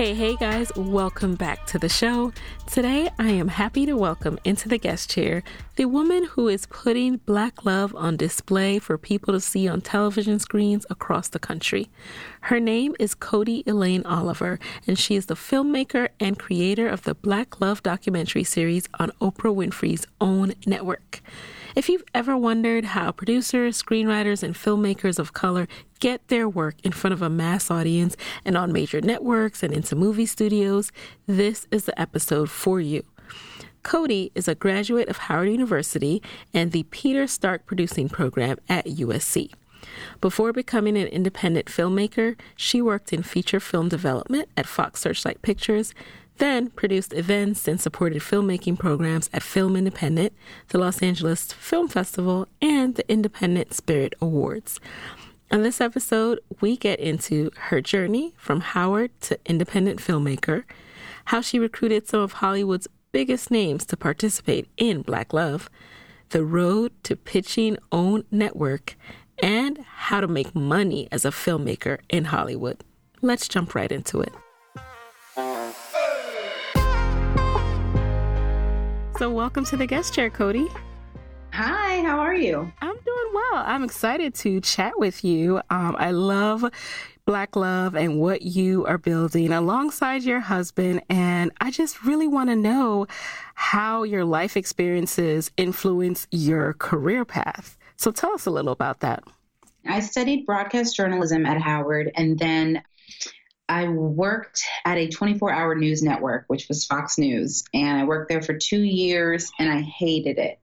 Hey, hey guys, welcome back to the show. Today I am happy to welcome into the guest chair the woman who is putting Black love on display for people to see on television screens across the country. Her name is Codie Elaine Oliver, and she is the filmmaker and creator of the Black Love documentary series on Oprah Winfrey's OWN network. If you've ever wondered how producers, screenwriters, and filmmakers of color get their work in front of a mass audience and on major networks and into movie studios, this is the episode for you. Codie is a graduate of Howard University and the Peter Stark Producing Program at USC. Before becoming an independent filmmaker, she worked in feature film development at Fox Searchlight Pictures, then produced events and supported filmmaking programs at Film Independent, the Los Angeles Film Festival, and the Independent Spirit Awards. On this episode, we get into her journey from Howard to independent filmmaker, how she recruited some of Hollywood's biggest names to participate in Black Love, the road to pitching OWN network, and how to make money as a filmmaker in Hollywood. Let's jump right into it. So, welcome to the guest chair, Codie. Hi, how are you? I'm doing well. I'm excited to chat with you. Um, I love Black Love and what you are building alongside your husband. And I just really want to know how your life experiences influence your career path. So, tell us a little about that. I studied broadcast journalism at Howard and then I worked at a 24 hour news network, which was Fox News, and I worked there for two years and I hated it.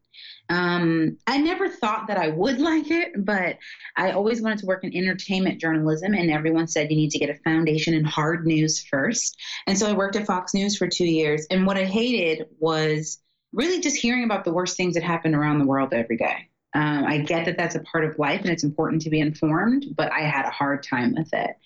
Um, I never thought that I would like it, but I always wanted to work in entertainment journalism, and everyone said you need to get a foundation in hard news first. And so I worked at Fox News for two years, and what I hated was really just hearing about the worst things that happen around the world every day. Um, I get that that's a part of life and it's important to be informed, but I had a hard time with it.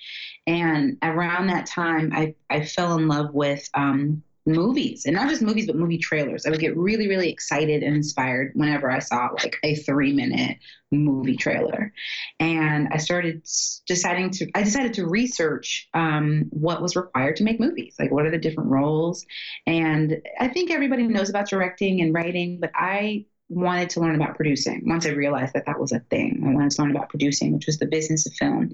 And around that time, I, I fell in love with um, movies and not just movies, but movie trailers. I would get really, really excited and inspired whenever I saw like a three minute movie trailer. And I started deciding to, I decided to research um, what was required to make movies. Like, what are the different roles? And I think everybody knows about directing and writing, but I wanted to learn about producing. Once I realized that that was a thing, I wanted to learn about producing, which was the business of film.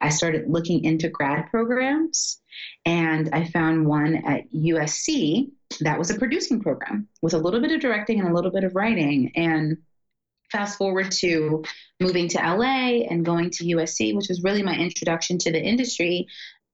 I started looking into grad programs and I found one at USC that was a producing program with a little bit of directing and a little bit of writing. And fast forward to moving to LA and going to USC, which was really my introduction to the industry.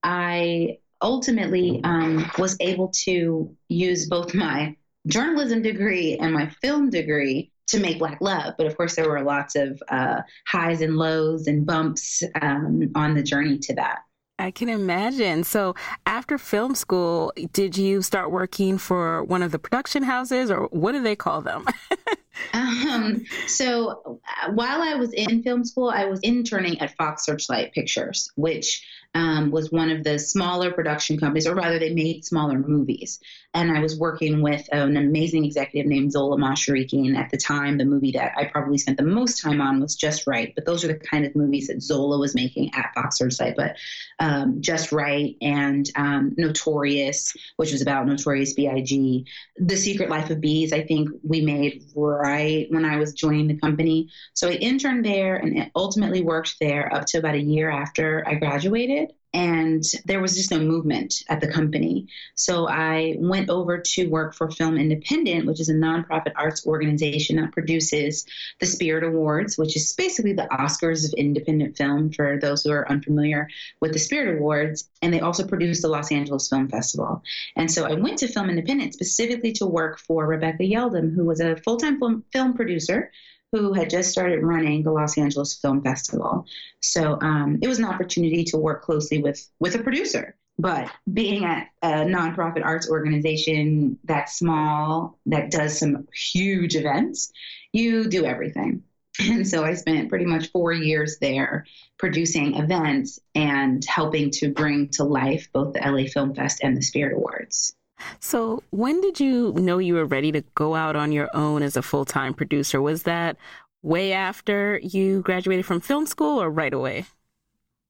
I ultimately um, was able to use both my journalism degree and my film degree to make Black Love. But of course, there were lots of uh, highs and lows and bumps um, on the journey to that. I can imagine. So, after film school, did you start working for one of the production houses, or what do they call them? um, so, uh, while I was in film school, I was interning at Fox Searchlight Pictures, which um, was one of the smaller production companies, or rather, they made smaller movies. And I was working with an amazing executive named Zola Mashariki. And at the time, the movie that I probably spent the most time on was Just Wright. But those are the kind of movies that Zola was making at Fox Searchlight. But um, Just Wright and um, Notorious, which was about Notorious B.I.G. The Secret Life of Bees, I think we made right when I was joining the company. So I interned there and ultimately worked there up to about a year after I graduated and there was just no movement at the company. So I went over to work for Film Independent, which is a nonprofit arts organization that produces the Spirit Awards, which is basically the Oscars of independent film for those who are unfamiliar with the Spirit Awards. And they also produce the Los Angeles Film Festival. And so I went to Film Independent specifically to work for Rebecca Yeldham, who was a full time film, film producer who had just started running the Los Angeles Film Festival. So um, it was an opportunity to work closely with with a producer. But being at a nonprofit arts organization that's small, that does some huge events, you do everything. And so I spent pretty much four years there producing events and helping to bring to life both the LA Film Fest and the Spirit Awards. So, when did you know you were ready to go out on your own as a full time producer? Was that way after you graduated from film school or right away?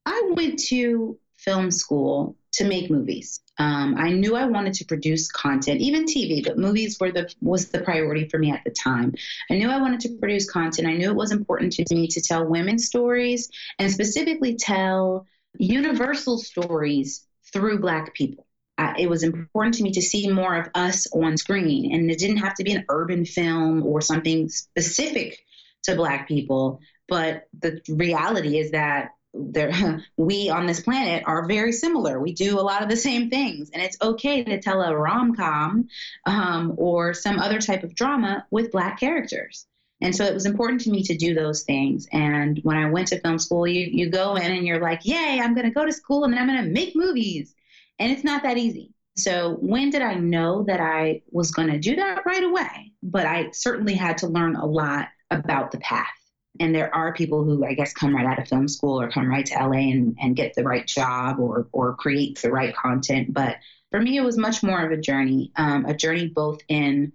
I went to film school to make movies. Um, I knew I wanted to produce content, even TV, but movies were the was the priority for me at the time. I knew I wanted to produce content. I knew it was important to me to tell women's stories and specifically tell universal stories through Black people. It was important to me to see more of us on screen, and it didn't have to be an urban film or something specific to Black people. But the reality is that there we on this planet are very similar. We do a lot of the same things, and it's okay to tell a rom com um, or some other type of drama with black characters. And so it was important to me to do those things. And when I went to film school, you you go in and you're like, "Yay, I'm going to go to school and then I'm going to make movies." And it's not that easy. So when did I know that I was going to do that right away? But I certainly had to learn a lot about the path and there are people who I guess come right out of film school or come right to LA and, and get the right job or or create the right content. But for me, it was much more of a journey, um, a journey both in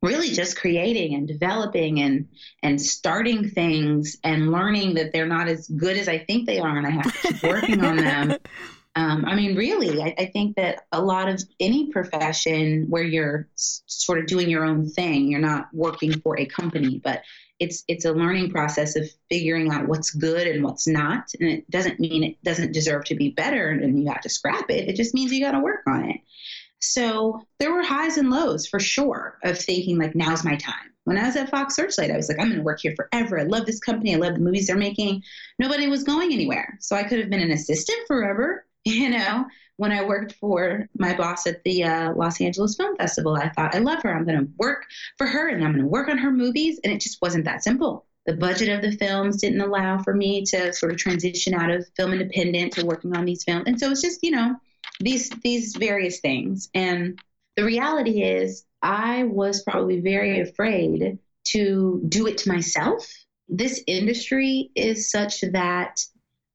really just creating and developing and and starting things and learning that they're not as good as I think they are, and I have to keep working on them. Um, I mean, really, I, I, think that a lot of any profession where you're s- sort of doing your own thing, you're not working for a company, but it's it's a learning process of figuring out what's good and what's not. And it doesn't mean it doesn't deserve to be better and you have to scrap it. It just means you got to work on it. So there were highs and lows for sure of thinking like now's my time. When i was at fox searchlight i was like i'm going to work here forever. I love this company. I love the movies they're making. Nobody was going anywhere. So i could have been an assistant forever you know when I worked for my boss at the uh, Los Angeles Film Festival, I thought, I love her. I'm going to work for her and I'm going to work on her movies. And it just wasn't that simple. The budget of the films didn't allow for me to sort of transition out of film independent to working on these films. And so it's just, you know, these these various things. And the reality is I was probably very afraid to do it to myself. This industry is such that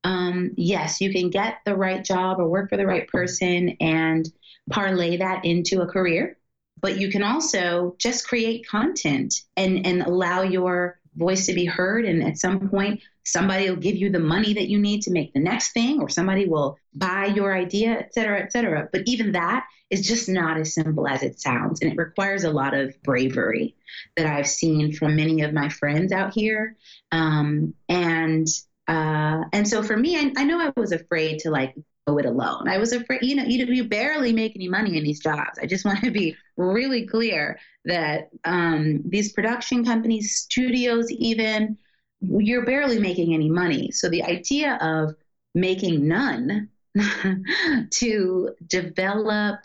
um, yes, you can get the right job or work for the right person and parlay that into a career. But you can also just create content and, and allow your voice to be heard. And at some point, somebody will give you the money that you need to make the next thing, or somebody will buy your idea, et cetera, et cetera. But even that is just not as simple as it sounds. And it requires a lot of bravery that I've seen from many of my friends out here. Um, and uh, and so for me, I, I know I was afraid to like go it alone. I was afraid, you know, you, you barely make any money in these jobs. I just want to be really clear that um, these production companies, studios, even, you're barely making any money. So the idea of making none to develop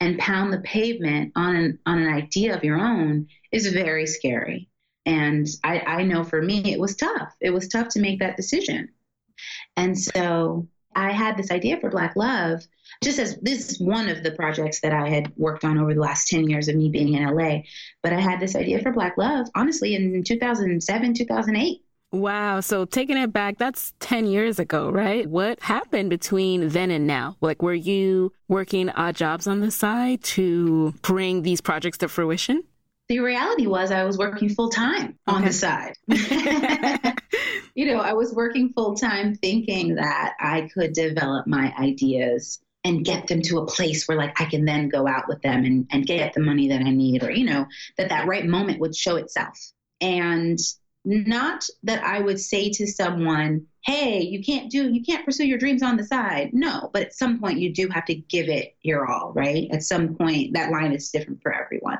and pound the pavement on an, on an idea of your own is very scary. And I, I know for me, it was tough. It was tough to make that decision. And so I had this idea for Black Love, just as this is one of the projects that I had worked on over the last 10 years of me being in LA. But I had this idea for Black Love, honestly, in 2007, 2008. Wow. So taking it back, that's 10 years ago, right? What happened between then and now? Like, were you working odd jobs on the side to bring these projects to fruition? The reality was I was working full time on okay. the side. you know, I was working full time thinking that I could develop my ideas and get them to a place where like I can then go out with them and, and get the money that I need or, you know, that that right moment would show itself. And not that I would say to someone, hey, you can't do, you can't pursue your dreams on the side. No, but at some point you do have to give it your all, right? At some point, that line is different for everyone.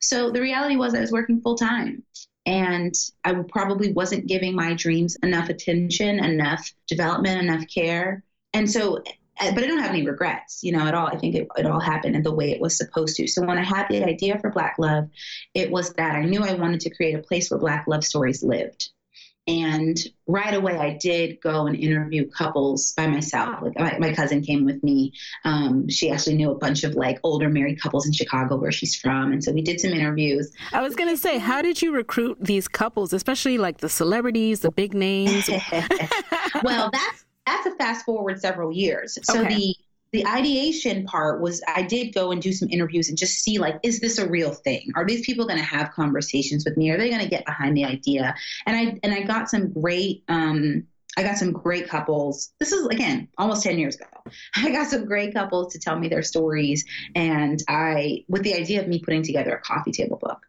So the reality was I was working full time and I probably wasn't giving my dreams enough attention, enough development, enough care. And so but I don't have any regrets, you know, at all. I think it, it all happened in the way it was supposed to. So when I had the idea for Black Love, it was that I knew I wanted to create a place where Black love stories lived. and right away i did go and interview couples by myself like my, my cousin came with me um, she actually knew a bunch of like older married couples in chicago where she's from and so we did some interviews i was going to say how did you recruit these couples especially like the celebrities the big names well that's that's a fast forward several years so okay. the the ideation part was I did go and do some interviews and just see like, is this a real thing? Are these people going to have conversations with me? Are they going to get behind the idea? And I and I got some great um, I got some great couples. This is again almost 10 years ago. I got some great couples to tell me their stories and I with the idea of me putting together a coffee table book.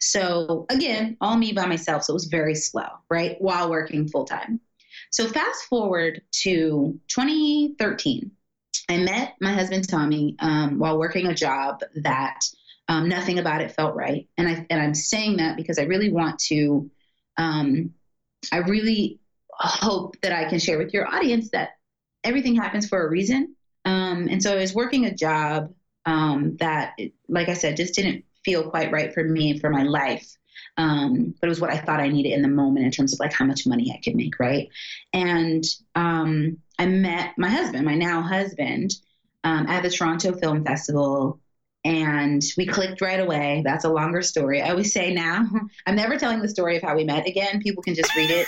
So again, all me by myself, so it was very slow, right? While working full time. So fast forward to 2013 I met my husband Tommy um, while working a job that um, nothing about it felt right, and I and I'm saying that because I really want to, um, I really hope that I can share with your audience that everything happens for a reason. Um, and so I was working a job um, that, like I said, just didn't feel quite right for me for my life. Um, but it was what I thought I needed in the moment in terms of like how much money I could make, right? And um, I met my husband, my now husband, um, at the Toronto Film Festival, and we clicked right away. That's a longer story. I always say now, I'm never telling the story of how we met again. People can just read it.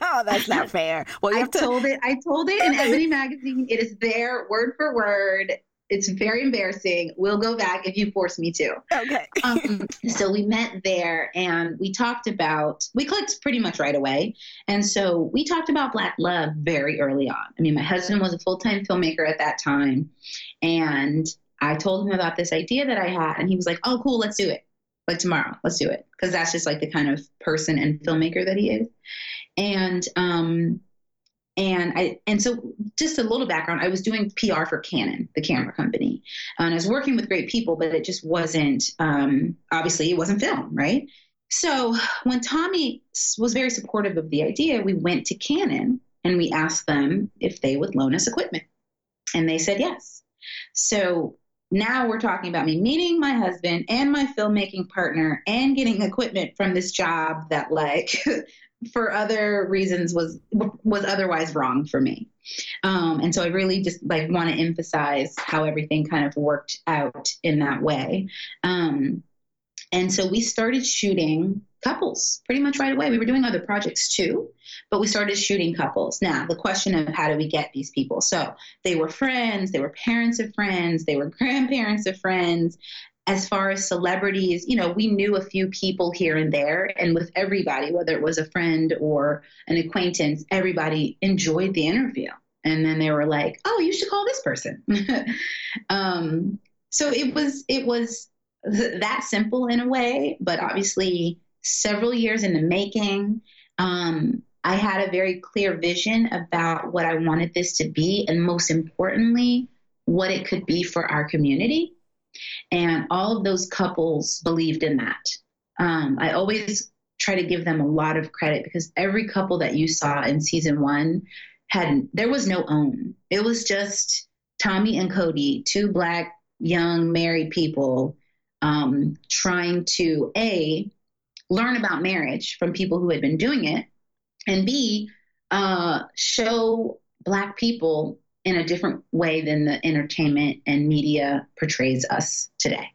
oh, that's not fair. Well, I to... told it. I told it in Ebony magazine. It is there, word for word. It's very embarrassing. We'll go back if you force me to. Okay. um, so we met there and we talked about, we clicked pretty much right away. And so we talked about Black love very early on. I mean, my husband was a full time filmmaker at that time. And I told him about this idea that I had. And he was like, oh, cool, let's do it. Like tomorrow, let's do it. Because that's just like the kind of person and filmmaker that he is. And um, and I and so just a little background. I was doing PR for Canon, the camera company, and I was working with great people, but it just wasn't. Um, obviously, it wasn't film, right? So when Tommy was very supportive of the idea, we went to Canon and we asked them if they would loan us equipment, and they said yes. So now we're talking about me meeting my husband and my filmmaking partner and getting equipment from this job that like for other reasons was was otherwise wrong for me. Um, and so I really just like want to emphasize how everything kind of worked out in that way. Um, and so we started shooting couples pretty much right away. We were doing other projects too, but we started shooting couples. Now, the question of how do we get these people? So they were friends, they were parents of friends, they were grandparents of friends, as far as celebrities, you know, we knew a few people here and there, and with everybody, whether it was a friend or an acquaintance, everybody enjoyed the interview. And then they were like, "Oh, you should call this person." um, so it was it was th- that simple in a way, but obviously several years in the making. Um, I had a very clear vision about what I wanted this to be, and most importantly, what it could be for our community. And all of those couples believed in that. Um, I always try to give them a lot of credit because every couple that you saw in season one had, there was no OWN. It was just Tommy and Codie, two black, young, married people um, trying to A, learn about marriage from people who had been doing it, and B, uh, show black people in a different way than the entertainment and media portrays us today.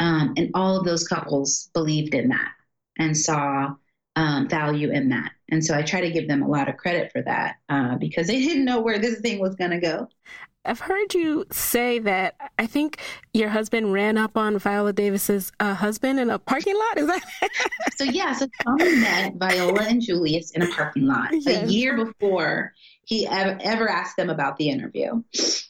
Um, and all of those couples believed in that and saw um, value in that. And so I try to give them a lot of credit for that uh, because they didn't know where this thing was going to go. I've heard you say that I think your husband ran up on Viola Davis's uh, husband in a parking lot. Is that? so yeah, so Tommy met Viola and Julius in a parking lot yes. a year before he ever, ever asked them about the interview.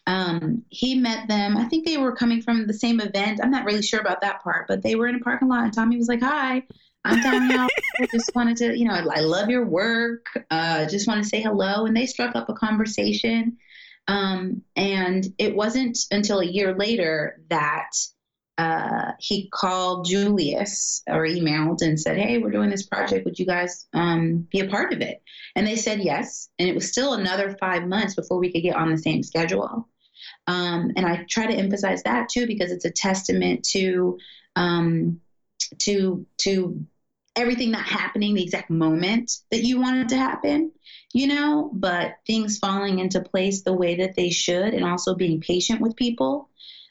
Um, he met them. I think they were coming from the same event. I'm not really sure about that part, but they were in a parking lot, and Tommy was like, "Hi." I'm Tommy. I just wanted to, you know, I, I love your work. Uh, just want to say hello. And they struck up a conversation. Um, and it wasn't until a year later that uh, he called Julius or emailed and said, Hey, we're doing this project. Would you guys um, be a part of it? And they said yes. And it was still another five months before we could get on the same schedule. Um, and I try to emphasize that too because it's a testament to um, to to everything not happening the exact moment that you wanted to happen, you know, but things falling into place the way that they should and also being patient with people.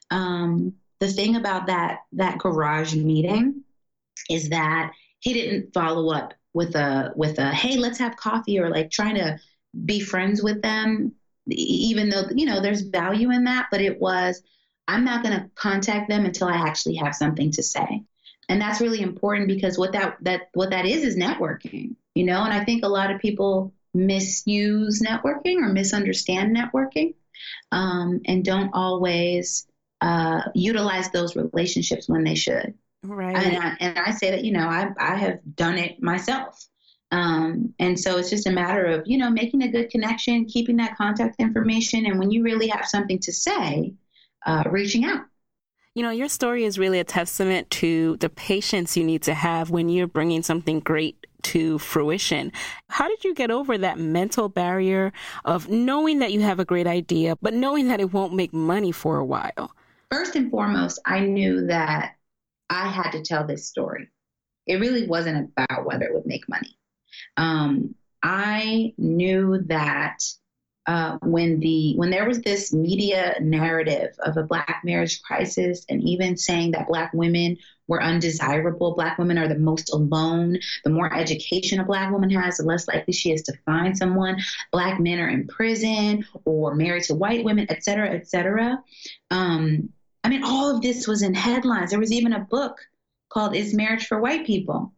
Um, the thing about that that garage meeting is that he didn't follow up with a with a hey let's have coffee or like trying to be friends with them even though you know there's value in that but it was i'm not going to contact them until i actually have something to say. And that's really important because what that that what that is is networking you know? And i think a lot of people misuse networking or misunderstand networking um, and don't always uh, utilize those relationships when they should right and I, and I say that you know I, I have done it myself um, and so it's just a matter of you know making a good connection keeping that contact information and when you really have something to say uh, reaching out you know, your story is really a testament to the patience you need to have when you're bringing something great to fruition. How did you get over that mental barrier of knowing that you have a great idea, but knowing that it won't make money for a while? First and foremost, I knew that I had to tell this story. It really wasn't about whether it would make money. Um, I knew that uh, when the when there was this media narrative of a black marriage crisis and even saying that black women were undesirable black women are the most alone the more education a black woman has the less likely she is to find someone black men are in prison or married to white women et cetera et cetera um, i mean all of this was in headlines there was even a book called is marriage for white people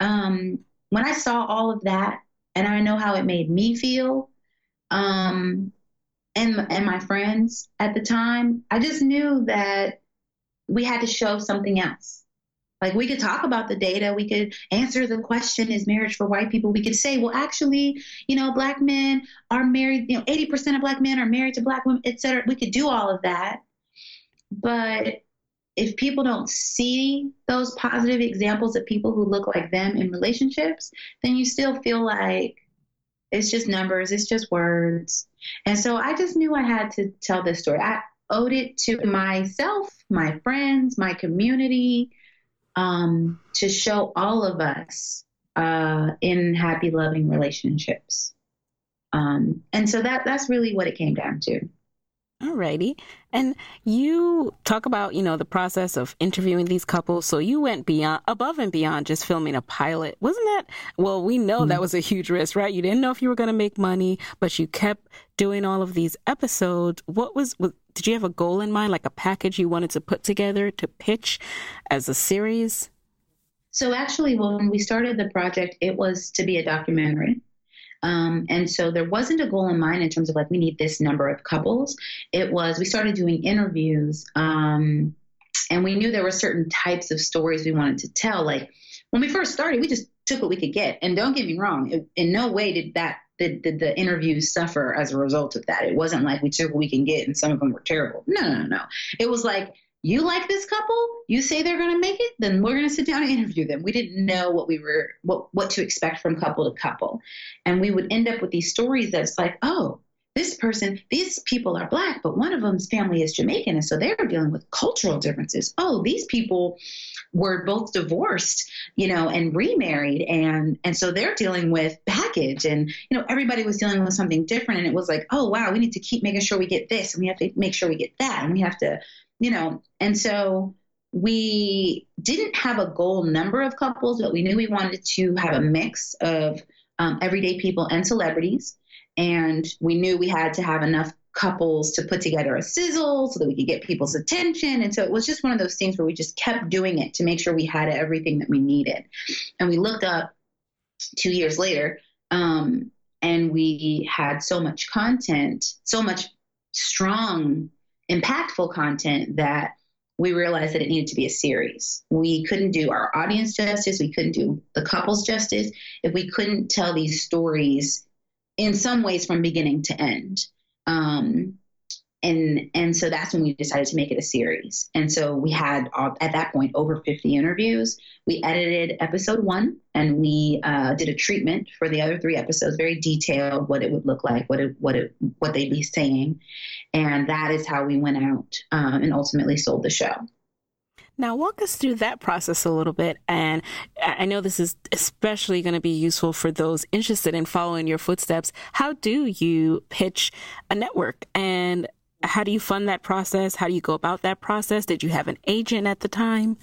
um, when i saw all of that and i know how it made me feel um, and and my friends at the time, I just knew that we had to show something else. Like we could talk about the data, we could answer the question: Is marriage for white people? We could say, well, actually, you know, black men are married. You know, eighty percent of black men are married to black women, et cetera. We could do all of that, but if people don't see those positive examples of people who look like them in relationships, then you still feel like it's just numbers, it's just words. And so I just knew I had to tell this story. I owed it to myself, my friends, my community, um, to show all of us uh, in happy, loving relationships. Um, and so that that's really what it came down to. Alrighty. And you talk about, you know, the process of interviewing these couples. So you went beyond, above and beyond just filming a pilot. Wasn't that, well, we know mm-hmm. that was a huge risk, right? You didn't know if you were going to make money, but you kept doing all of these episodes. What was, was, did you have a goal in mind, like a package you wanted to put together to pitch as a series? So actually, when we started the project, it was to be a documentary. Um, and so there wasn't a goal in mind in terms of like, we need this number of couples. It was, we started doing interviews. Um, and we knew there were certain types of stories we wanted to tell. Like when we first started, we just took what we could get. And don't get me wrong, it, in no way did that did, did the interviews suffer as a result of that. It wasn't like we took what we can get and some of them were terrible. No, no, no, no. It was like you like this couple, you say they're going to make it, then we're going to sit down and interview them. We didn't know what we were, what, what to expect from couple to couple. And we would end up with these stories that's like, oh, this person, these people are black, but one of them's family is Jamaican. And so they're dealing with cultural differences. Oh, these people were both divorced, you know, and remarried. And, and so they're dealing with baggage and, you know, everybody was dealing with something different. And it was like, oh, wow, we need to keep making sure we get this and we have to make sure we get that. And we have to you know, and so we didn't have a goal number of couples, but we knew we wanted to have a mix of um, everyday people and celebrities. And we knew we had to have enough couples to put together a sizzle so that we could get people's attention. And so it was just one of those things where we just kept doing it to make sure we had everything that we needed. And we looked up two years later, um, and we had so much content, so much strong impactful content that we realized that it needed to be a series. We couldn't do our audience justice, we couldn't do the couples justice if we couldn't tell these stories in some ways from beginning to end. Um, and and so that's when we decided to make it a series. And so we had uh, at that point over 50 interviews. We edited episode one, and we uh, did a treatment for the other three episodes, very detailed, what it would look like, what it what it what they'd be saying, and that is how we went out um, and ultimately sold the show. Now, walk us through that process a little bit. And I know this is especially going to be useful for those interested in following your footsteps. How do you pitch a network? And how do you fund that process? How do you go about that process? Did you have an agent at the time?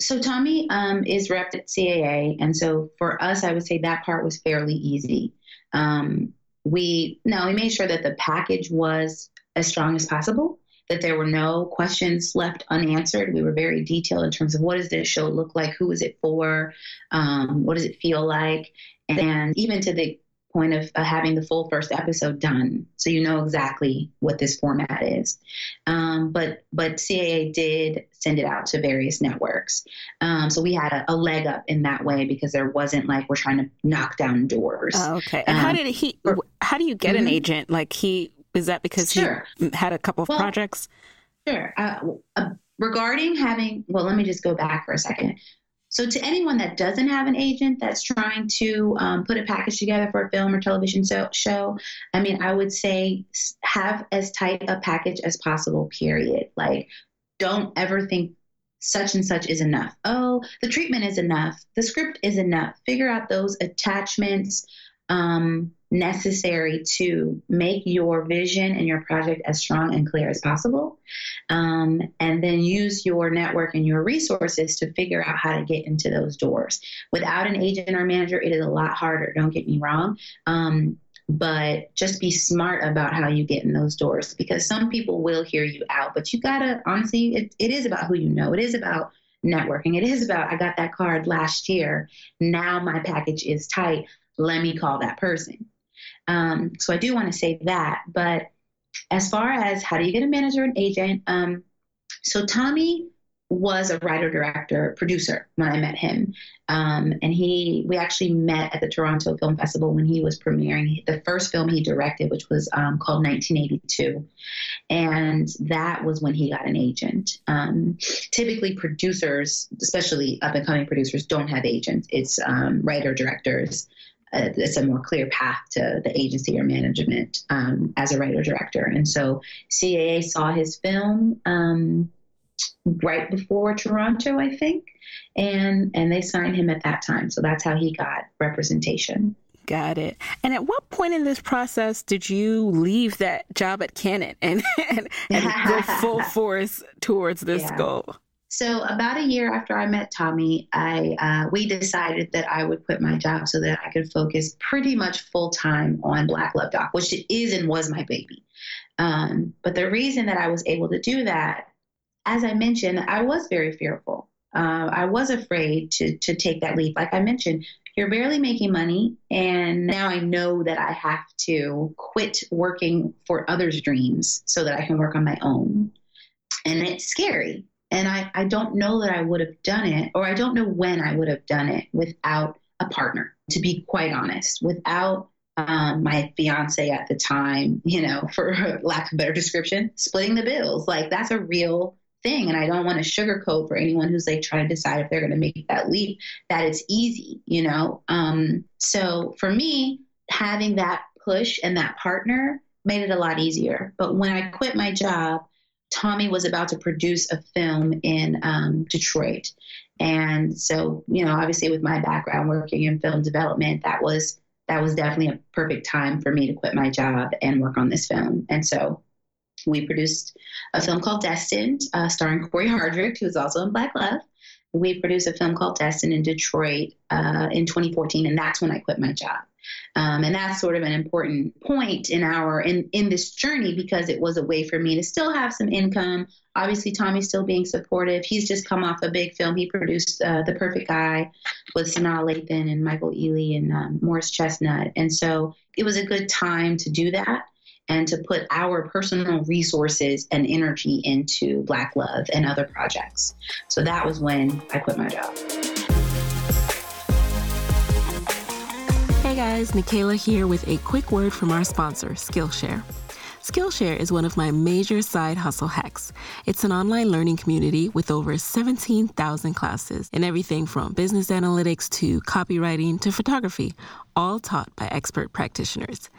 So Tommy um, is repped at CAA, and so for us, I would say that part was fairly easy. Um, we no, we made sure that the package was as strong as possible that there were no questions left unanswered. We were very detailed in terms of what does this show look like, who is it for, um, what does it feel like, and even to the point of uh, having the full first episode done, so you know exactly what this format is. Um, but but CAA did send it out to various networks, um, so we had a, a, leg up in that way because there wasn't like we're trying to knock down doors. Oh, okay. And um, how did he? How do you get mm-hmm. an agent? Like he is that because sure. he had a couple of well, projects? Sure. Uh, uh, regarding having, well, let me just go back for a second. So, to anyone that doesn't have an agent that's trying to um, put a package together for a film or television so, show, I mean, I would say have as tight a package as possible, period. Like, don't ever think such and such is enough. Oh, the treatment is enough. The script is enough. Figure out those attachments. Um, necessary to make your vision and your project as strong and clear as possible. Um, and then use your network and your resources to figure out how to get into those doors. Without an agent or manager, it is a lot harder, don't get me wrong. Um, but just be smart about how you get in those doors because some people will hear you out. But you gotta, honestly, it, it is about who you know, it is about networking. It is about, I got that card last year. Now my package is tight. Let me call that person. Um, so I do want to say that. But as far as how do you get a manager and agent, um, so Tommy was a writer, director, producer when I met him, um, and he we actually met at the Toronto Film Festival when he was premiering the first film he directed, which was um, called 1982, and that was when he got an agent. Um, typically, producers, especially up and coming producers, don't have agents. It's um, writer directors uh, it's a more clear path to the agency or management um, as a writer director. And so CAA saw his film um, right before Toronto, I think, and and they signed him at that time. So that's how he got representation. Got it. And at what point in this process did you leave that job at Canon and and, and go full force towards this yeah. goal? So about a year after I met Tommy, I uh, we decided that I would quit my job so that I could focus pretty much full time on Black Love Doc, which it is and was my baby. Um, but the reason that I was able to do that, as I mentioned, I was very fearful. Uh, I was afraid to to take that leap. Like I mentioned, you're barely making money, and now I know that I have to quit working for others' dreams so that I can work on my own. And it's scary and I, I don't know that I would have done it, or I don't know when I would have done it without a partner, to be quite honest, without um, my fiance at the time, you know, for lack of better description, splitting the bills. Like that's a real thing. And I don't want to sugarcoat for anyone who's like trying to decide if they're going to make that leap that it's easy, you know? Um, so for me, having that push and that partner made it a lot easier. But when I quit my job, Tommy was about to produce a film in um, Detroit. And so, you know, obviously with my background working in film development, that was that was definitely a perfect time for me to quit my job and work on this film. And so we produced a film called Destined, uh, starring Cory Hardrict, who's also in Black Love. We produced a film called Destined in Detroit uh, in 2014, and that's when I quit my job. Um, and that's sort of an important point in our in in this journey because it was a way for me to still have some income. Obviously, Tommy's still being supportive. He's just come off a big film. He produced uh, The Perfect Guy with Sanaa Lathan and Michael Ealy and um, Morris Chestnut, and so it was a good time to do that and to put our personal resources and energy into Black Love and other projects. So that was when I quit my job. Guys, Nicaila here with a quick word from our sponsor, Skillshare. Skillshare is one of my major side hustle hacks. It's an online learning community with over 17,000 classes in everything from business analytics to copywriting to photography, all taught by expert practitioners.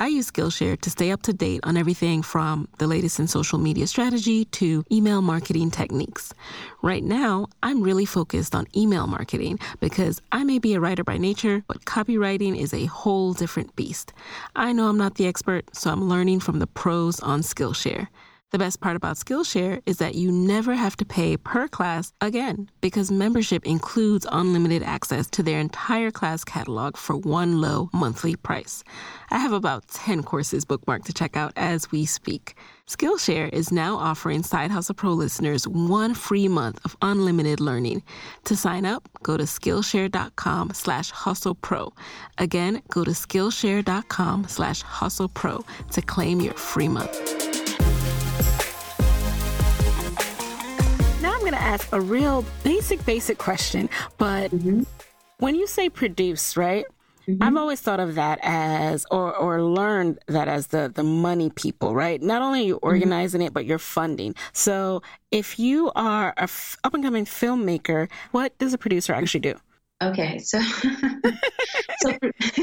I use Skillshare to stay up to date on everything from the latest in social media strategy to email marketing techniques. Right now, I'm really focused on email marketing because I may be a writer by nature, but copywriting is a whole different beast. I know I'm not the expert, so I'm learning from the pros on Skillshare. The best part about Skillshare is that you never have to pay per class again because membership includes unlimited access to their entire class catalog for one low monthly price. I have about 10 courses bookmarked to check out as we speak. Skillshare is now offering Side Hustle Pro listeners one free month of unlimited learning. To sign up, go to Skillshare.com slash hustlepro. Again, go to Skillshare.com slash hustlepro to claim your free month. To ask a real basic, basic question. But mm-hmm. when you say produce, right? Mm-hmm. I've always thought of that as, or or learned that as the the money people, right? Not only are you mm-hmm. organizing mm-hmm. it, but you're funding. So if you are a f- up and coming filmmaker, what does a producer actually do? Okay, so so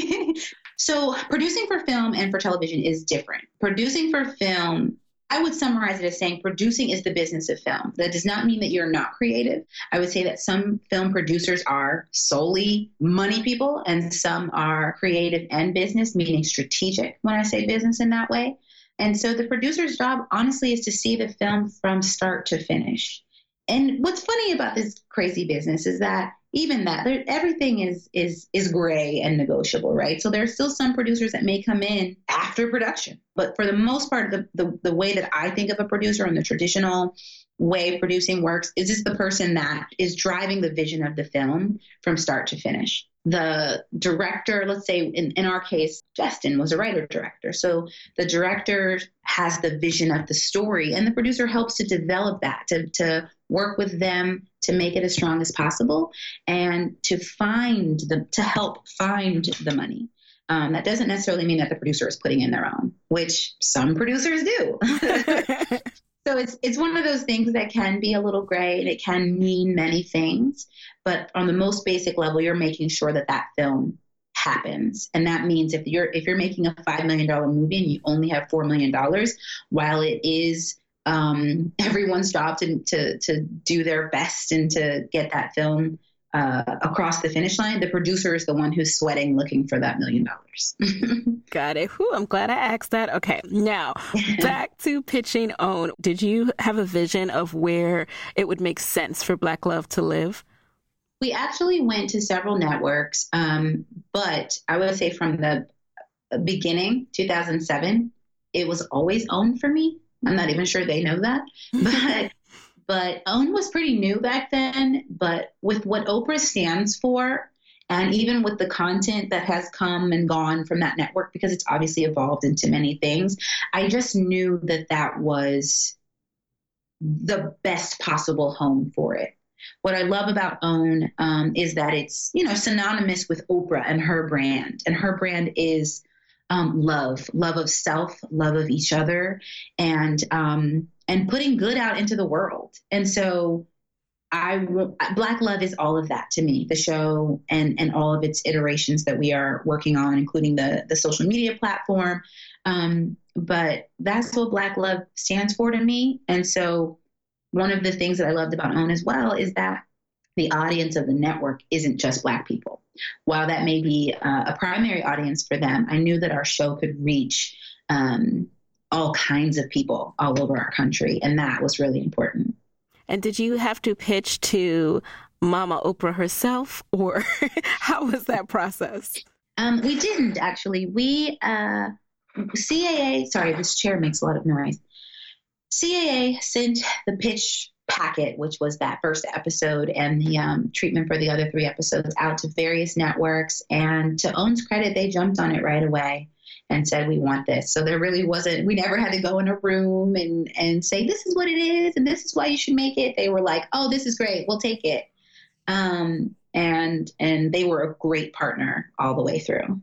so producing for film and for television is different. Producing for film I would summarize it as saying producing is the business of film. That does not mean that you're not creative. I would say that some film producers are solely money people and some are creative and business, meaning strategic when I say business in that way. And so the producer's job, honestly, is to see the film from start to finish. And what's funny about this crazy business is that even that everything is is is gray and negotiable right so there are still some producers that may come in after production but for the most part the, the, the way that i think of a producer in the traditional way producing works is just the person that is driving the vision of the film from start to finish the director, let's say in, in our case, Justin was a writer director. So the director has the vision of the story, and the producer helps to develop that, to, to work with them to make it as strong as possible and to find the, to help find the money. Um, that doesn't necessarily mean that the producer is putting in their own, which some producers do. So it's it's one of those things that can be a little gray and it can mean many things, but on the most basic level, you're making sure that that film happens, and that means if you're if you're making a five million dollar movie and you only have four million dollars, while it is um, everyone's job to, to to do their best and to get that film uh, across the finish line, the producer is the one who's sweating looking for that million dollars. Got it. Whew, I'm glad I asked that. Okay, now back to pitching OWN. Did you have a vision of where it would make sense for Black Love to live? We actually went to several networks, um, but I would say from the beginning, 2007, it was always OWN for me. I'm not even sure they know that, but but OWN was pretty new back then. But with what Oprah stands for, and even with the content that has come and gone from that network, because it's obviously evolved into many things, I just knew that that was the best possible home for it. What I love about OWN um, is that it's you know synonymous with Oprah and her brand, and her brand is um, love, love of self, love of each other, and um, and putting good out into the world. And so I Black Love is all of that to me, the show and and all of its iterations that we are working on, including the the social media platform. Um, but that's what Black Love stands for to me. And so one of the things that I loved about OWN as well is that the audience of the network isn't just Black people. While that may be uh, a primary audience for them, I knew that our show could reach um, all kinds of people all over our country. And that was really important. And did you have to pitch to Mama Oprah herself, or how was that process? Um, we didn't actually. We, uh, CAA, sorry, this chair makes a lot of noise. CAA sent the pitch packet, which was that first episode and the um, treatment for the other three episodes, out to various networks. And to OWN's credit, they jumped on it right away and said we want this. So there really wasn't we never had to go in a room and and say this is what it is and this is why you should make it. They were like, "Oh, this is great. We'll take it." Um and and they were a great partner all the way through.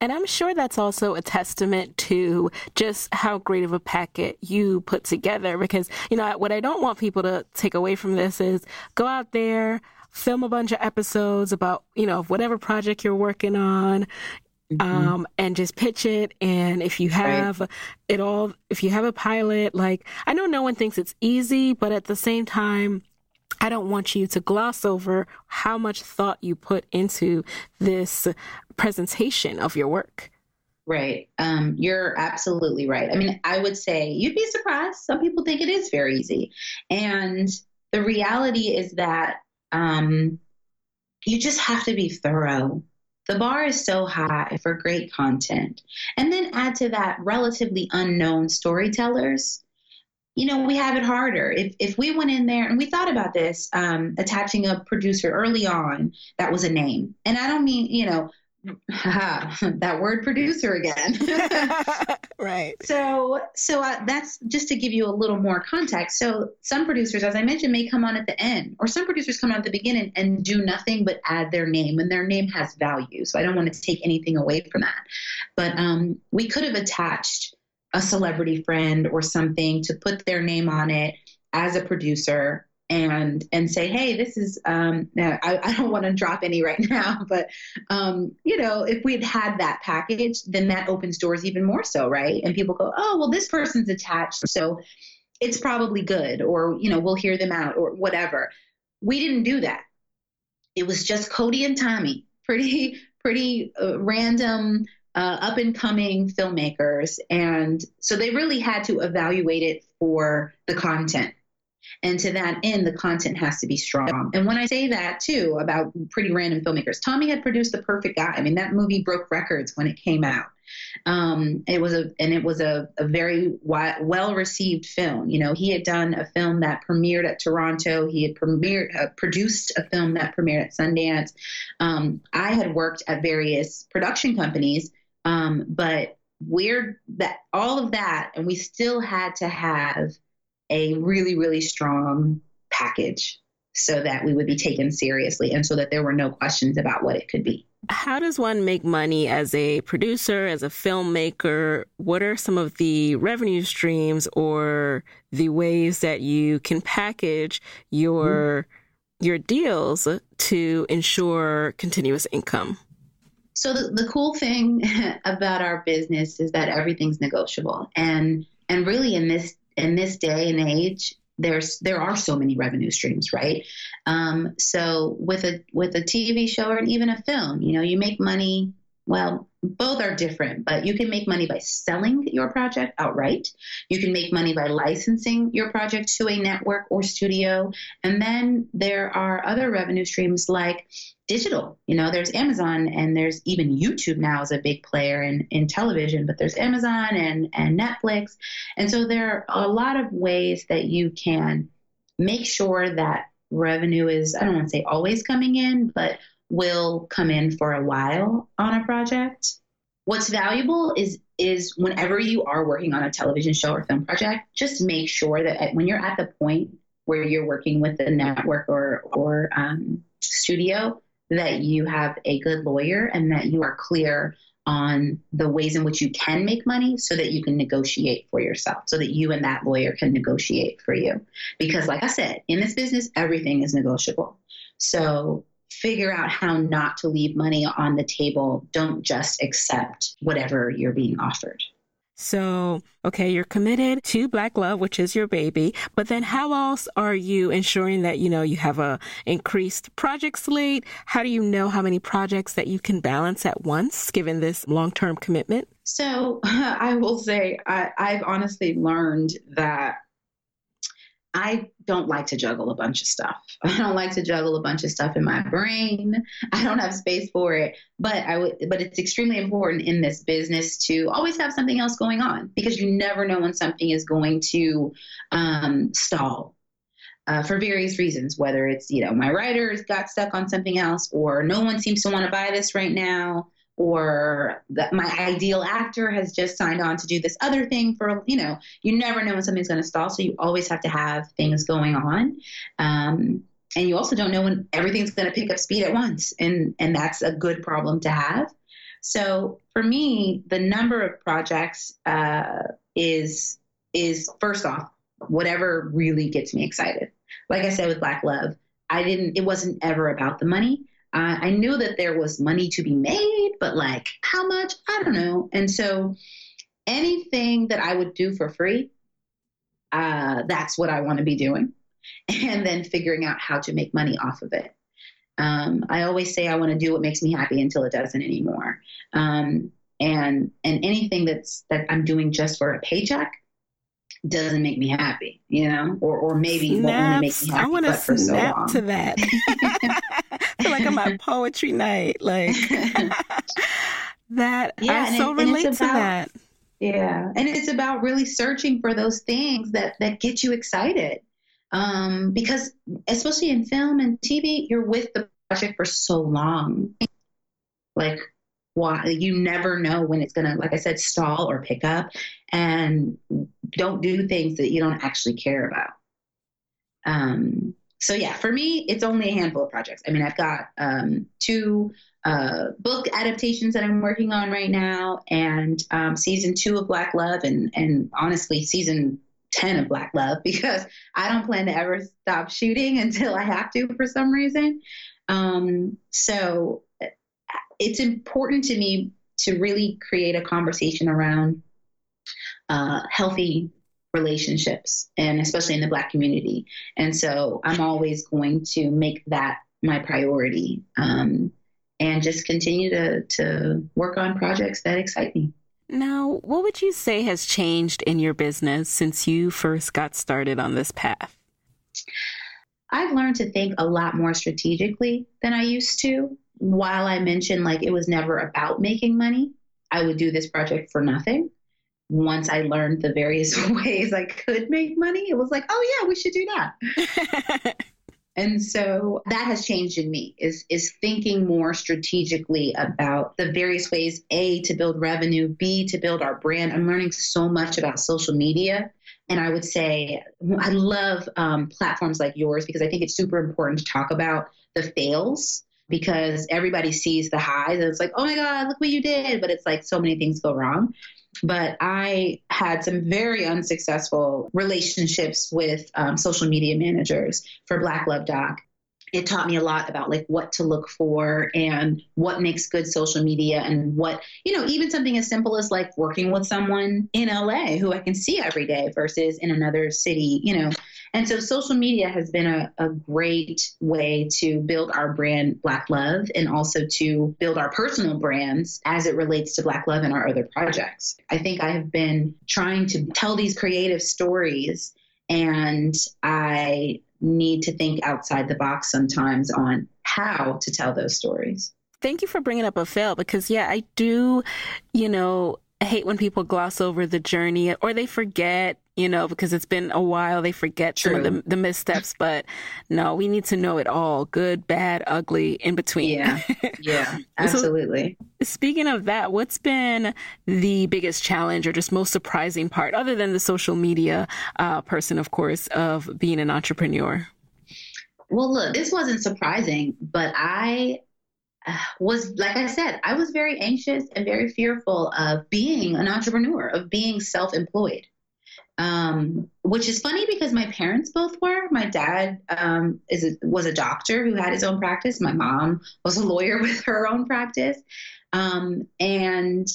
And I'm sure that's also a testament to just how great of a packet you put together. Because, you know, what I don't want people to take away from this is go out there, film a bunch of episodes about, you know, whatever project you're working on, mm-hmm. um, and just pitch it. And if you have right. it all, if you have a pilot, like I know no one thinks it's easy, but at the same time, I don't want you to gloss over how much thought you put into this presentation of your work. Right. Um, you're absolutely right. I mean, I would say you'd be surprised. Some people think it is very easy. And the reality is that um, you just have to be thorough. The bar is so high for great content. And then add to that relatively unknown storytellers. You know, we have it harder. If, if we went in there and we thought about this, um, attaching a producer early on, that was a name. And I don't mean, you know, that word producer again. right. So, so uh, that's just to give you a little more context. So, some producers, as I mentioned, may come on at the end, or some producers come on at the beginning and do nothing but add their name, and their name has value. So, I don't want to take anything away from that. But um, we could have attached a celebrity friend or something to put their name on it as a producer and and say, hey, this is um, I, I don't want to drop any right now, but um, you know, if we'd had that package, then that opens doors even more so, right? And people go, oh, well, this person's attached, so it's probably good, or you know, we'll hear them out, or whatever. We didn't do that. It was just Codie and Tommy, pretty pretty uh, random. Uh, up and coming filmmakers. And so they really had to evaluate it for the content and to that end, the content has to be strong. And when I say that too about pretty random filmmakers, Tommy had produced The Perfect Guy. I mean, that movie broke records when it came out. Um, it was a and it was a, a very well received film. You know, he had done a film that premiered at Toronto. He had premiered uh, produced a film that premiered at Sundance. Um, I had worked at various production companies, um, but we're that all of that, and we still had to have a really, really strong package so that we would be taken seriously and so that there were no questions about what it could be. How does one make money as a producer, as a filmmaker? What are some of the revenue streams or the ways that you can package your mm-hmm. your deals to ensure continuous income? So the, the cool thing about our business is that everything's negotiable. And and really in this in this day and age, there's there are so many revenue streams, right? Um, so with a with a TV show or even a film, you know, you make money. Well, both are different, but you can make money by selling your project outright. You can make money by licensing your project to a network or studio, and then there are other revenue streams like digital. You know, there's Amazon and there's even YouTube now is a big player in, in television, but there's Amazon and, and Netflix. And so there are a lot of ways that you can make sure that revenue is, I don't want to say always coming in, but will come in for a while on a project. What's valuable is is whenever you are working on a television show or film project, just make sure that when you're at the point where you're working with the network or or um, studio, that you have a good lawyer and that you are clear on the ways in which you can make money so that you can negotiate for yourself, so that you and that lawyer can negotiate for you. Because, like I said, in this business, everything is negotiable. So, figure out how not to leave money on the table. Don't just accept whatever you're being offered. So, okay, you're committed to Black Love, which is your baby, but then how else are you ensuring that, you know, you have a increased project slate? How do you know how many projects that you can balance at once given this long-term commitment? So, I will say I, I've honestly learned that I don't like to juggle a bunch of stuff. I don't like to juggle a bunch of stuff in my brain. I don't have space for it. But I would but it's extremely important in this business to always have something else going on because you never know when something is going to um, stall. Uh, for various reasons, whether it's you know my writers got stuck on something else, or no one seems to want to buy this right now, or that my ideal actor has just signed on to do this other thing for you know you never know when something's going to stall so you always have to have things going on. Um, and you also don't know when everything's going to pick up speed at once and and that's a good problem to have. So for me the number of projects uh, is is first off whatever really gets me excited. Like i said with Black Love i didn't it wasn't ever about the money. Uh, I knew that there was money to be made, but like how much? I don't know. And so anything that I would do for free, uh, that's what I want to be doing. And then figuring out how to make money off of it. Um, I always say I want to do what makes me happy until it doesn't anymore. Um, and and anything that's that I'm doing just for a paycheck doesn't make me happy, you know, or or maybe Snaps. won't only make me happy. I want to so snap long. to that. I feel like I'm at poetry night, like that. Yeah, I so it- relate it's to that. Yeah, and it's about really searching for those things that that get you excited. Um, because especially in film and TV, you're with the project for so long. Like, why you never know when it's gonna, like I said, stall or pick up, and don't do things that you don't actually care about. Um, so yeah, for me, it's only a handful of projects. I mean, I've got um, two uh, book adaptations that I'm working on right now, and um, season two of Black Love, and and honestly, season ten of Black Love, because I don't plan to ever stop shooting until I have to for some reason. Um, so it's important to me to really create a conversation around uh, healthy relationships, and especially in the Black community. And so I'm always going to make that my priority. Um, and just continue to, to work on projects that excite me. Now, what would you say has changed in your business since you first got started on this path? I've learned to think a lot more strategically than I used to. While I mentioned like it was never about making money, I would do this project for nothing. Once I learned the various ways I could make money, it was like, oh yeah, we should do that. And so that has changed in me is is thinking more strategically about the various ways A to build revenue, B to build our brand. I'm learning so much about social media. And I would say I love um, platforms like yours because I think it's super important to talk about the fails because everybody sees the highs and it's like, oh my God, look what you did. But it's like so many things go wrong but I had some very unsuccessful relationships with um, social media managers for Black Love Doc. It taught me a lot about like what to look for and what makes good social media and what, you know, even something as simple as like working with someone in LA who I can see every day versus in another city, you know. And so social media has been a, a great way to build our brand Black Love and also to build our personal brands as it relates to Black Love and our other projects. I think I have been trying to tell these creative stories and I need to think outside the box sometimes on how to tell those stories. Thank you for bringing up a fail because, yeah, I do, you know, hate when people gloss over the journey or they forget, you know, because it's been a while, they forget some of the, the missteps. But no, we need to know it all good, bad, ugly, in between. Yeah. Yeah, absolutely. Speaking of that, what's been the biggest challenge or just most surprising part, other than the social media uh, person, of course, of being an entrepreneur? Well, look, this wasn't surprising, but I uh, was, like I said, I was very anxious and very fearful of being an entrepreneur, of being self employed. Um, which is funny because my parents both were. My dad um, is a, was a doctor who had his own practice. My mom was a lawyer with her own practice, um, and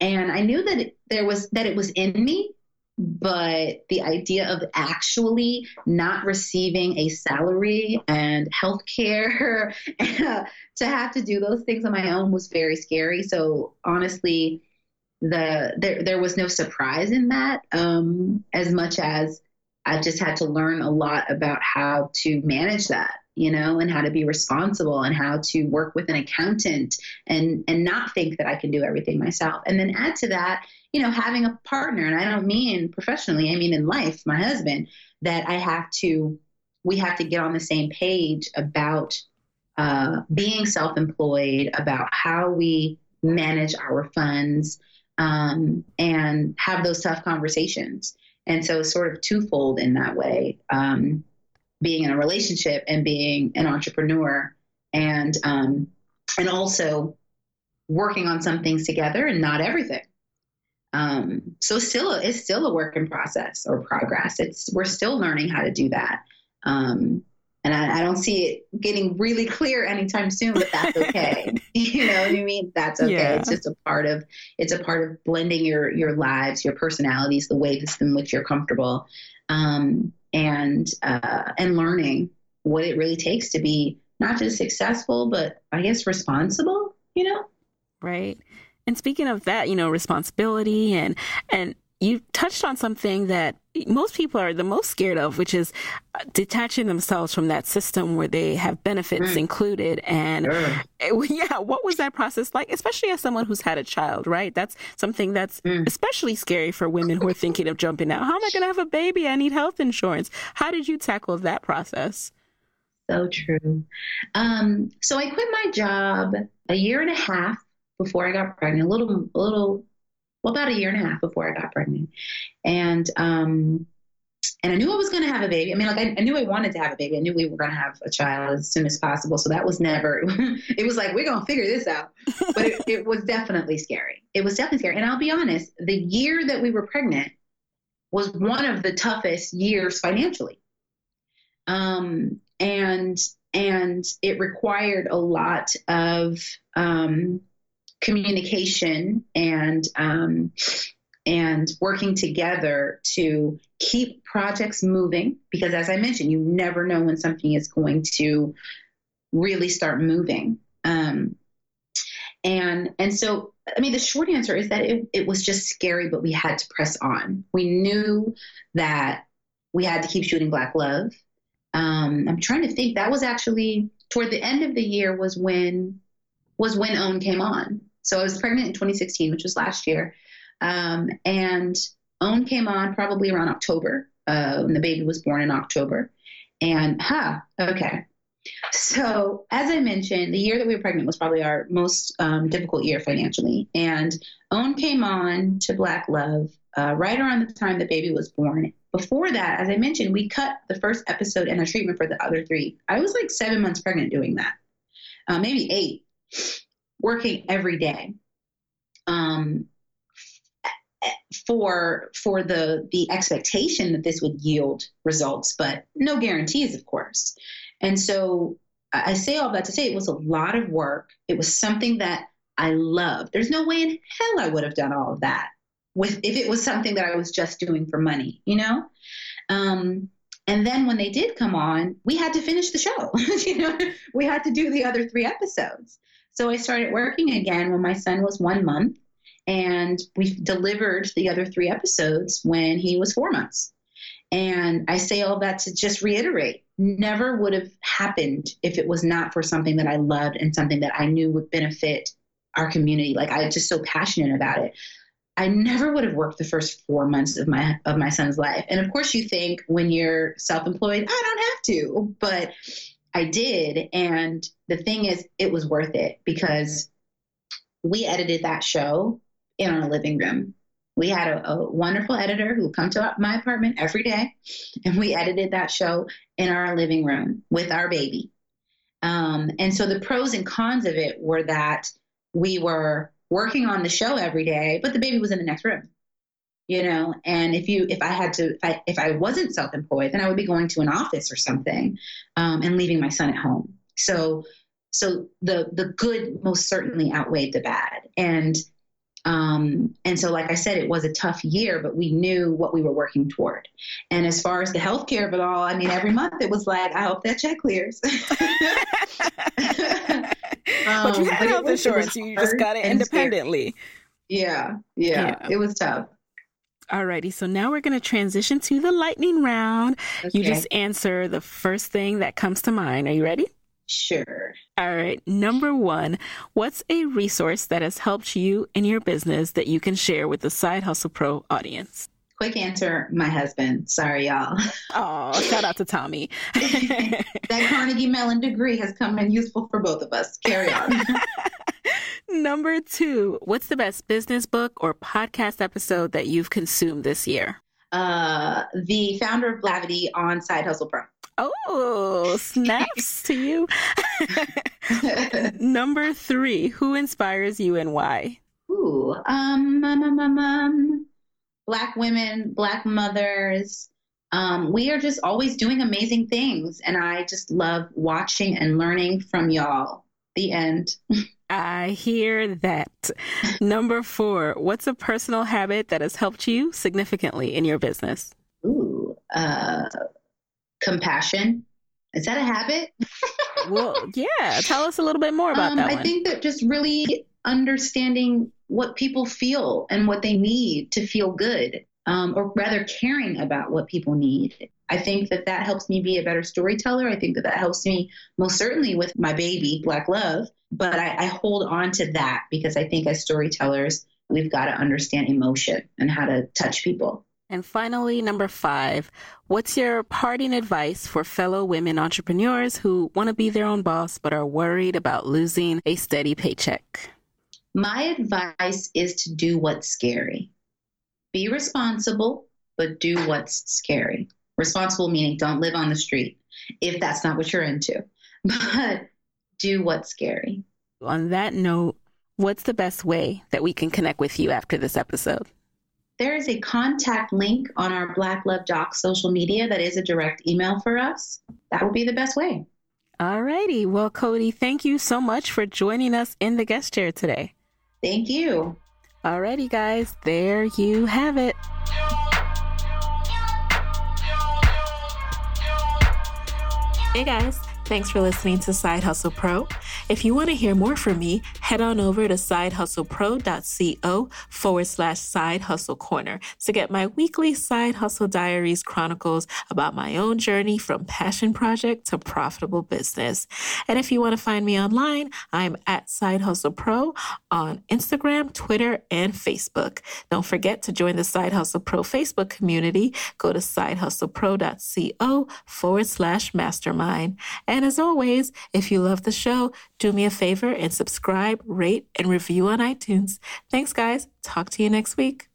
and I knew that it, there was that it was in me, but the idea of actually not receiving a salary and health care to have to do those things on my own was very scary. So honestly, the there there was no surprise in that um, as much as I just had to learn a lot about how to manage that, you know, and how to be responsible and how to work with an accountant and and not think that I can do everything myself. And then add to that, you know, having a partner, and I don't mean professionally, I mean in life, my husband, that I have to we have to get on the same page about uh, being self-employed, about how we manage our funds, um, and have those tough conversations. And so, it's sort of twofold in that way, um, being in a relationship and being an entrepreneur, and um, and also working on some things together and not everything. Um, so still, it's still a work in process or progress. It's we're still learning how to do that. Um, And I, I, don't see it getting really clear anytime soon, but that's okay. you know what I mean? That's okay. Yeah. It's just a part of it's a part of blending your your lives, your personalities, the ways in which you're comfortable, um, and uh, and learning what it really takes to be not just successful, but I guess responsible. You know, right. And speaking of that, you know, responsibility and and you touched on something that most people are the most scared of, which is uh, detaching themselves from that system where they have benefits mm. included. And yeah, what was that process like? Especially as someone who's had a child, right? That's something that's mm. especially scary for women who are thinking of jumping out. How am I going to have a baby? I need health insurance. How did you tackle that process? So true. Um, so I quit my job a year and a half before I got pregnant, a little, a little well, about a year and a half before I got pregnant. And, um, and I knew I was going to have a baby. I mean, like I, I, knew I wanted to have a baby. I knew we were going to have a child as soon as possible. So that was never. it was like we're going to figure this out. But it, it, was definitely scary. It was definitely scary. And I'll be honest, the year that we were pregnant was one of the toughest years financially. Um, and and it required a lot of um, communication and um, and working together to keep projects moving. Because as i mentioned you never know when something is going to really start moving. Um, and and so i mean the short answer is that it, it was just scary but we had to press on. We knew that we had to keep shooting Black Love. Um, i'm trying to think that was actually toward the end of the year was when was when OWN came on so I was pregnant in 2016, which was last year. Um, and OWN came on probably around October uh, when the baby was born in October. And, huh, okay. So, as I mentioned, the year that we were pregnant was probably our most um, difficult year financially. And OWN came on to Black Love uh, right around the time the baby was born. Before that, as I mentioned, we cut the first episode and the treatment for the other three. I was like seven months pregnant doing that, uh, maybe eight working every day um, for for the the expectation that this would yield results, but no guarantees, of course. And so I say all that to say it was a lot of work. It was something that I loved. There's no way in hell I would have done all of that with if it was something that I was just doing for money, you know. Um, and then when they did come on, we had to finish the show. you know, we had to do the other three episodes. So I started working again when my son was one month, and we delivered the other three episodes when he was four months. And I say all that to just reiterate never would have happened if it was not for something that I loved and something that I knew would benefit our community. Like I was just so passionate about it. I never would have worked the first four months of my of my son's life. And of course you think when you're self-employed, I don't have to, but I did. And the thing is, it was worth it because we edited that show in our living room. We had a, a wonderful editor who would come to my apartment every day, and we edited that show in our living room with our baby. Um, and so the pros and cons of it were that we were working on the show every day, but the baby was in the next room you know and if you if i had to if i, if I wasn't self-employed then i would be going to an office or something um, and leaving my son at home. So so the the good most certainly outweighed the bad. And um, and so like i said it was a tough year but we knew what we were working toward. And as far as the healthcare of it all i mean every month it was like i hope that check clears. Um, but you had health insurance you just got it independently. Yeah, yeah, yeah, it was tough. Alrighty, so now we're going to transition to the lightning round. Okay. You just answer the first thing that comes to mind. Are you ready? Sure. All right. Number one, what's a resource that has helped you in your business that you can share with the Side Hustle Pro audience? Quick answer, my husband. Sorry, y'all. Oh, shout out to Tommy. that Carnegie Mellon degree has come in useful for both of us. Carry on. Number two, what's the best business book or podcast episode that you've consumed this year? Uh, the founder of Blavity on Side Hustle Pro. Oh, snaps to you. Number three, who inspires you and why? Ooh, um, um, um, um, um, black women, black mothers, Um, we are just always doing amazing things. And I just love watching and learning from y'all. The end. I hear that. Number four, what's a personal habit that has helped you significantly in your business? Ooh, uh, compassion. Is that a habit? well, yeah. Tell us a little bit more about um, that. I think that just really understanding what people feel and what they need to feel good, um, or rather caring about what people need. I think that that helps me be a better storyteller. I think that that helps me most certainly with my baby, Black Love. But I, I hold on to that because I think as storytellers, we've got to understand emotion and how to touch people. And finally, number five, what's your parting advice for fellow women entrepreneurs who want to be their own boss but are worried about losing a steady paycheck? My advice is to do what's scary. Be responsible, but do what's scary. Responsible meaning don't live on the street if that's not what you're into, but do what's scary. On that note, what's the best way that we can connect with you after this episode? There is a contact link on our Black Love Doc social media that is a direct email for us. That would be the best way. All righty. Well, Codie, thank you so much for joining us in the guest chair today. Thank you. Alrighty, guys, there you have it. Hey guys, thanks for listening to Side Hustle Pro. If you want to hear more from me, head on over to sidehustlepro.co forward slash side hustle corner to get my weekly side hustle diaries chronicles about my own journey from passion project to profitable business. And if you want to find me online, I'm at Side Hustle Pro on Instagram, Twitter, and Facebook. Don't forget to join the Side Hustle Pro Facebook community. Go to sidehustlepro.co forward slash mastermind. And as always, if you love the show, do me a favor and subscribe, rate, and review on iTunes. Thanks, guys. Talk to you next week.